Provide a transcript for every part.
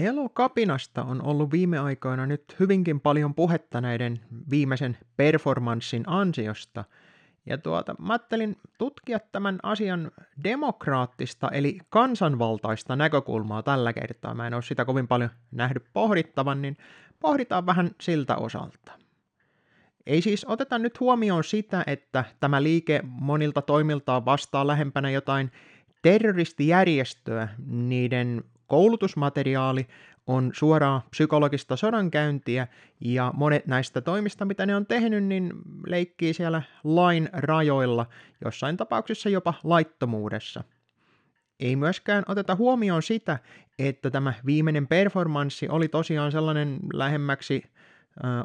Elokapinasta on ollut viime aikoina nyt hyvinkin paljon puhetta näiden viimeisen performanssin ansiosta. Ja tuota, mä ajattelin tutkia tämän asian demokraattista eli kansanvaltaista näkökulmaa tällä kertaa. Mä en ole sitä kovin paljon nähnyt pohdittavan, niin pohditaan vähän siltä osalta. Ei siis oteta nyt huomioon sitä, että tämä liike monilta toimiltaan vastaa lähempänä jotain terroristijärjestöä niiden koulutusmateriaali on suoraa psykologista sodankäyntiä, ja monet näistä toimista, mitä ne on tehnyt, niin leikkii siellä lain rajoilla, jossain tapauksessa jopa laittomuudessa. Ei myöskään oteta huomioon sitä, että tämä viimeinen performanssi oli tosiaan sellainen lähemmäksi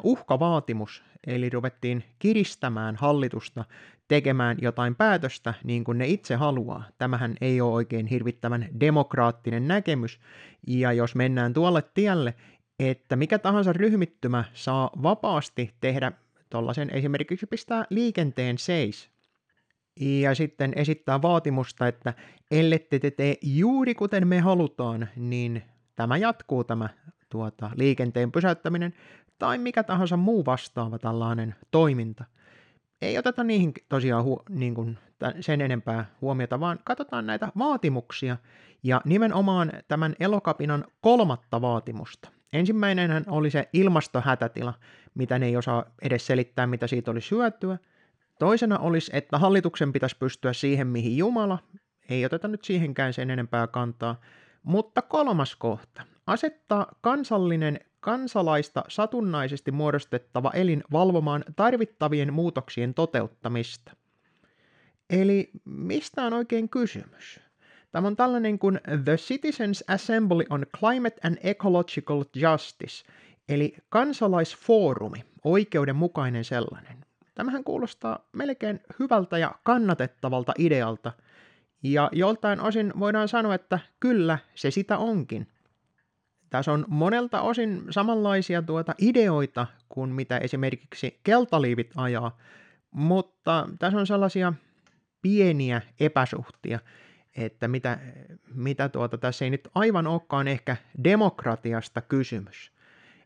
uhkavaatimus, eli ruvettiin kiristämään hallitusta tekemään jotain päätöstä niin kuin ne itse haluaa. Tämähän ei ole oikein hirvittävän demokraattinen näkemys, ja jos mennään tuolle tielle, että mikä tahansa ryhmittymä saa vapaasti tehdä tuollaisen esimerkiksi pistää liikenteen seis, ja sitten esittää vaatimusta, että ellette te tee juuri kuten me halutaan, niin tämä jatkuu tämä tuota, liikenteen pysäyttäminen tai mikä tahansa muu vastaava tällainen toiminta – ei oteta niihin tosiaan hu- niin kuin sen enempää huomiota, vaan katsotaan näitä vaatimuksia ja nimenomaan tämän elokapinan kolmatta vaatimusta. Ensimmäinen oli se ilmastohätätila, mitä ne ei osaa edes selittää, mitä siitä olisi hyötyä. Toisena olisi, että hallituksen pitäisi pystyä siihen, mihin Jumala. Ei oteta nyt siihenkään sen enempää kantaa. Mutta kolmas kohta. Asettaa kansallinen kansalaista satunnaisesti muodostettava elin valvomaan tarvittavien muutoksien toteuttamista. Eli mistä on oikein kysymys? Tämä on tällainen kuin The Citizens Assembly on Climate and Ecological Justice, eli kansalaisfoorumi, oikeudenmukainen sellainen. Tämähän kuulostaa melkein hyvältä ja kannatettavalta idealta, ja joltain osin voidaan sanoa, että kyllä, se sitä onkin. Tässä on monelta osin samanlaisia tuota ideoita kuin mitä esimerkiksi keltaliivit ajaa, mutta tässä on sellaisia pieniä epäsuhtia, että mitä, mitä tuota, tässä ei nyt aivan olekaan ehkä demokratiasta kysymys.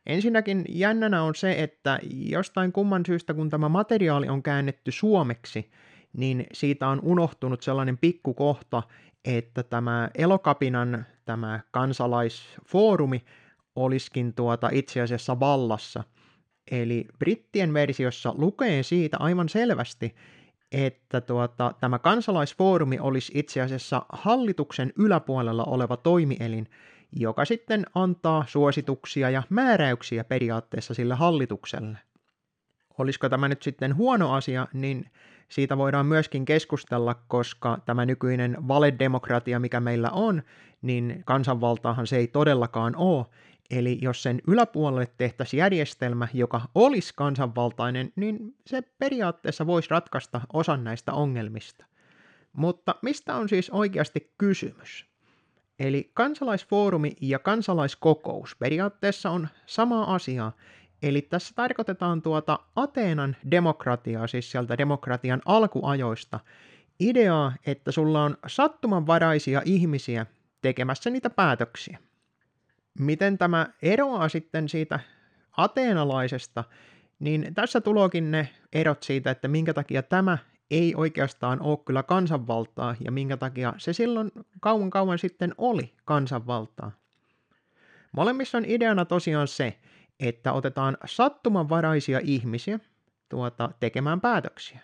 Ensinnäkin jännänä on se, että jostain kumman syystä, kun tämä materiaali on käännetty suomeksi, niin siitä on unohtunut sellainen pikkukohta, että tämä Elokapinan tämä kansalaisfoorumi olisikin tuota itse asiassa vallassa. Eli brittien versiossa lukee siitä aivan selvästi, että tuota, tämä kansalaisfoorumi olisi itse asiassa hallituksen yläpuolella oleva toimielin, joka sitten antaa suosituksia ja määräyksiä periaatteessa sille hallitukselle. Olisiko tämä nyt sitten huono asia, niin siitä voidaan myöskin keskustella, koska tämä nykyinen valedemokratia, mikä meillä on, niin kansanvaltaahan se ei todellakaan ole. Eli jos sen yläpuolelle tehtäisiin järjestelmä, joka olisi kansanvaltainen, niin se periaatteessa voisi ratkaista osan näistä ongelmista. Mutta mistä on siis oikeasti kysymys? Eli kansalaisfoorumi ja kansalaiskokous periaatteessa on sama asia, Eli tässä tarkoitetaan tuota Ateenan demokratiaa, siis sieltä demokratian alkuajoista, ideaa, että sulla on sattumanvaraisia ihmisiä tekemässä niitä päätöksiä. Miten tämä eroaa sitten siitä ateenalaisesta, niin tässä tulokin ne erot siitä, että minkä takia tämä ei oikeastaan ole kyllä kansanvaltaa ja minkä takia se silloin kauan kauan sitten oli kansanvaltaa. Molemmissa on ideana tosiaan se, että otetaan sattumanvaraisia ihmisiä tuota, tekemään päätöksiä.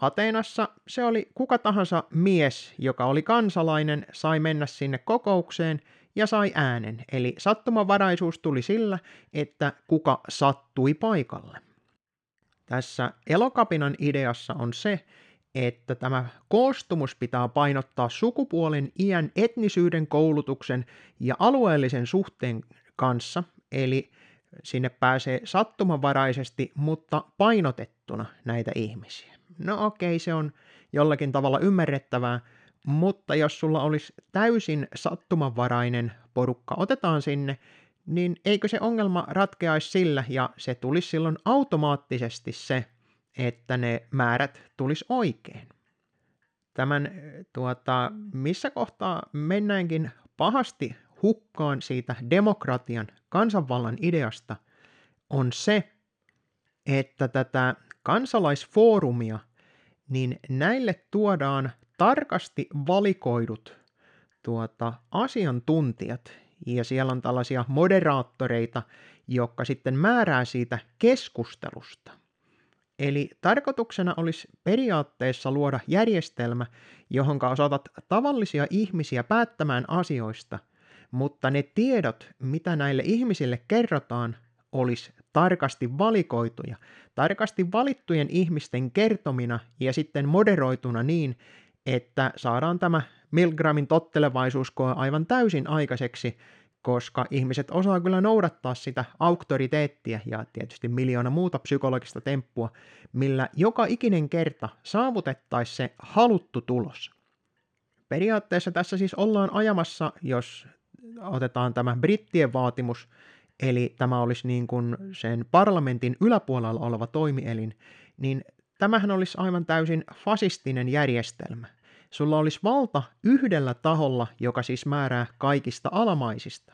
Ateenassa se oli kuka tahansa mies, joka oli kansalainen, sai mennä sinne kokoukseen ja sai äänen. Eli sattumanvaraisuus tuli sillä, että kuka sattui paikalle. Tässä elokapinan ideassa on se, että tämä koostumus pitää painottaa sukupuolen, iän, etnisyyden, koulutuksen ja alueellisen suhteen kanssa, eli sinne pääsee sattumanvaraisesti, mutta painotettuna näitä ihmisiä. No okei, se on jollakin tavalla ymmärrettävää, mutta jos sulla olisi täysin sattumanvarainen porukka otetaan sinne, niin eikö se ongelma ratkeaisi sillä ja se tulisi silloin automaattisesti se, että ne määrät tulisi oikein. Tämän tuota, missä kohtaa mennäänkin pahasti hukkaan siitä demokratian, kansanvallan ideasta, on se, että tätä kansalaisfoorumia, niin näille tuodaan tarkasti valikoidut tuota, asiantuntijat, ja siellä on tällaisia moderaattoreita, jotka sitten määrää siitä keskustelusta. Eli tarkoituksena olisi periaatteessa luoda järjestelmä, johon osatat tavallisia ihmisiä päättämään asioista, mutta ne tiedot, mitä näille ihmisille kerrotaan, olisi tarkasti valikoituja, tarkasti valittujen ihmisten kertomina ja sitten moderoituna niin, että saadaan tämä Milgramin tottelevaisuus koe aivan täysin aikaiseksi, koska ihmiset osaa kyllä noudattaa sitä auktoriteettia ja tietysti miljoona muuta psykologista temppua, millä joka ikinen kerta saavutettaisiin se haluttu tulos. Periaatteessa tässä siis ollaan ajamassa, jos otetaan tämä brittien vaatimus, eli tämä olisi niin kuin sen parlamentin yläpuolella oleva toimielin, niin tämähän olisi aivan täysin fasistinen järjestelmä. Sulla olisi valta yhdellä taholla, joka siis määrää kaikista alamaisista.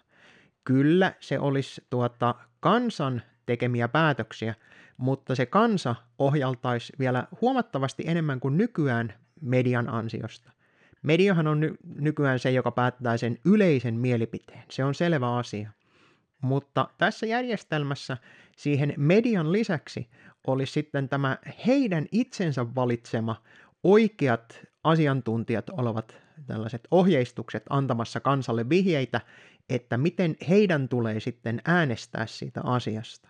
Kyllä se olisi tuota kansan tekemiä päätöksiä, mutta se kansa ohjaltaisi vielä huomattavasti enemmän kuin nykyään median ansiosta. Mediahan on ny- nykyään se, joka päättää sen yleisen mielipiteen. Se on selvä asia. Mutta tässä järjestelmässä siihen median lisäksi olisi sitten tämä heidän itsensä valitsema oikeat asiantuntijat olevat tällaiset ohjeistukset antamassa kansalle vihjeitä, että miten heidän tulee sitten äänestää siitä asiasta.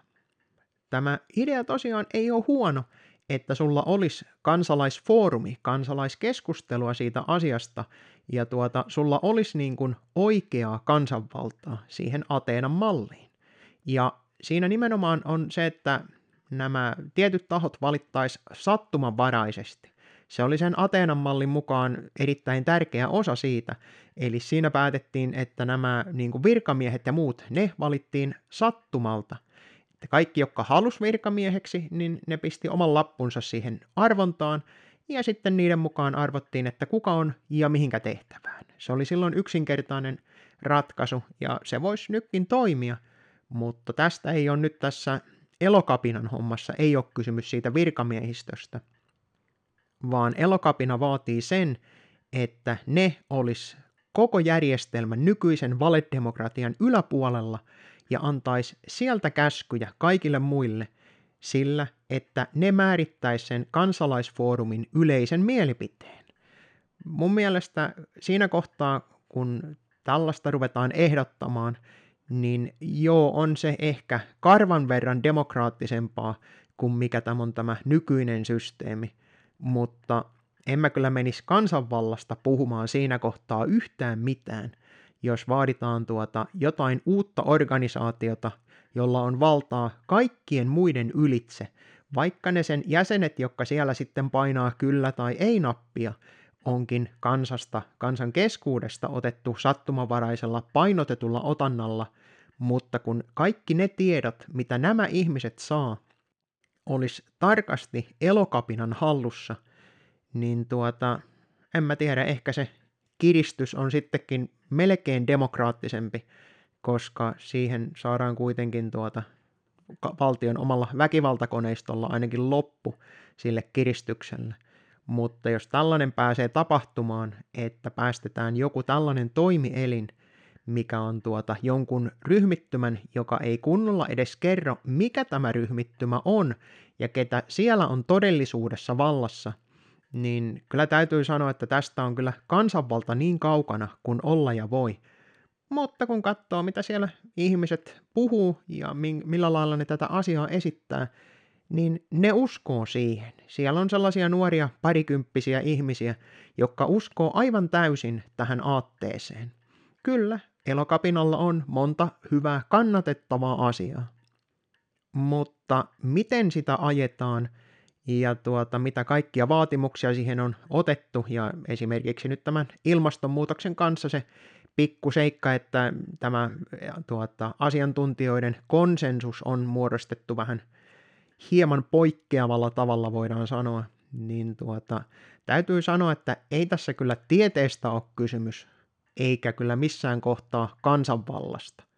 Tämä idea tosiaan ei ole huono, että sulla olisi kansalaisfoorumi, kansalaiskeskustelua siitä asiasta, ja tuota, sulla olisi niin kuin oikeaa kansanvaltaa siihen Ateenan malliin. Ja siinä nimenomaan on se, että nämä tietyt tahot valittaisi sattumanvaraisesti. Se oli sen Ateenan mallin mukaan erittäin tärkeä osa siitä. Eli siinä päätettiin, että nämä niin kuin virkamiehet ja muut, ne valittiin sattumalta. Että kaikki, jotka halus virkamieheksi, niin ne pisti oman lappunsa siihen arvontaan, ja sitten niiden mukaan arvottiin, että kuka on ja mihinkä tehtävään. Se oli silloin yksinkertainen ratkaisu, ja se voisi nytkin toimia, mutta tästä ei ole nyt tässä elokapinan hommassa, ei ole kysymys siitä virkamiehistöstä, vaan elokapina vaatii sen, että ne olisi koko järjestelmän nykyisen valedemokratian yläpuolella ja antaisi sieltä käskyjä kaikille muille sillä, että ne määrittäisi sen kansalaisfoorumin yleisen mielipiteen. Mun mielestä siinä kohtaa, kun tällaista ruvetaan ehdottamaan, niin joo, on se ehkä karvan verran demokraattisempaa kuin mikä tämä on tämä nykyinen systeemi, mutta en mä kyllä menisi kansanvallasta puhumaan siinä kohtaa yhtään mitään, jos vaaditaan tuota jotain uutta organisaatiota, jolla on valtaa kaikkien muiden ylitse, vaikka ne sen jäsenet, jotka siellä sitten painaa kyllä tai ei nappia, onkin kansasta, kansan keskuudesta otettu sattumavaraisella painotetulla otannalla, mutta kun kaikki ne tiedot, mitä nämä ihmiset saa, olisi tarkasti elokapinan hallussa, niin tuota, en mä tiedä, ehkä se kiristys on sittenkin melkein demokraattisempi, koska siihen saadaan kuitenkin tuota valtion omalla väkivaltakoneistolla ainakin loppu sille kiristykselle. Mutta jos tällainen pääsee tapahtumaan, että päästetään joku tällainen toimielin, mikä on tuota jonkun ryhmittymän, joka ei kunnolla edes kerro, mikä tämä ryhmittymä on ja ketä siellä on todellisuudessa vallassa, niin kyllä täytyy sanoa, että tästä on kyllä kansanvalta niin kaukana kuin olla ja voi. Mutta kun katsoo, mitä siellä ihmiset puhuu ja millä lailla ne tätä asiaa esittää, niin ne uskoo siihen. Siellä on sellaisia nuoria parikymppisiä ihmisiä, jotka uskoo aivan täysin tähän aatteeseen. Kyllä, elokapinalla on monta hyvää kannatettavaa asiaa. Mutta miten sitä ajetaan ja tuota, mitä kaikkia vaatimuksia siihen on otettu ja esimerkiksi nyt tämän ilmastonmuutoksen kanssa se pikku seikka, että tämä tuota, asiantuntijoiden konsensus on muodostettu vähän hieman poikkeavalla tavalla voidaan sanoa, niin tuota, täytyy sanoa, että ei tässä kyllä tieteestä ole kysymys, eikä kyllä missään kohtaa kansanvallasta.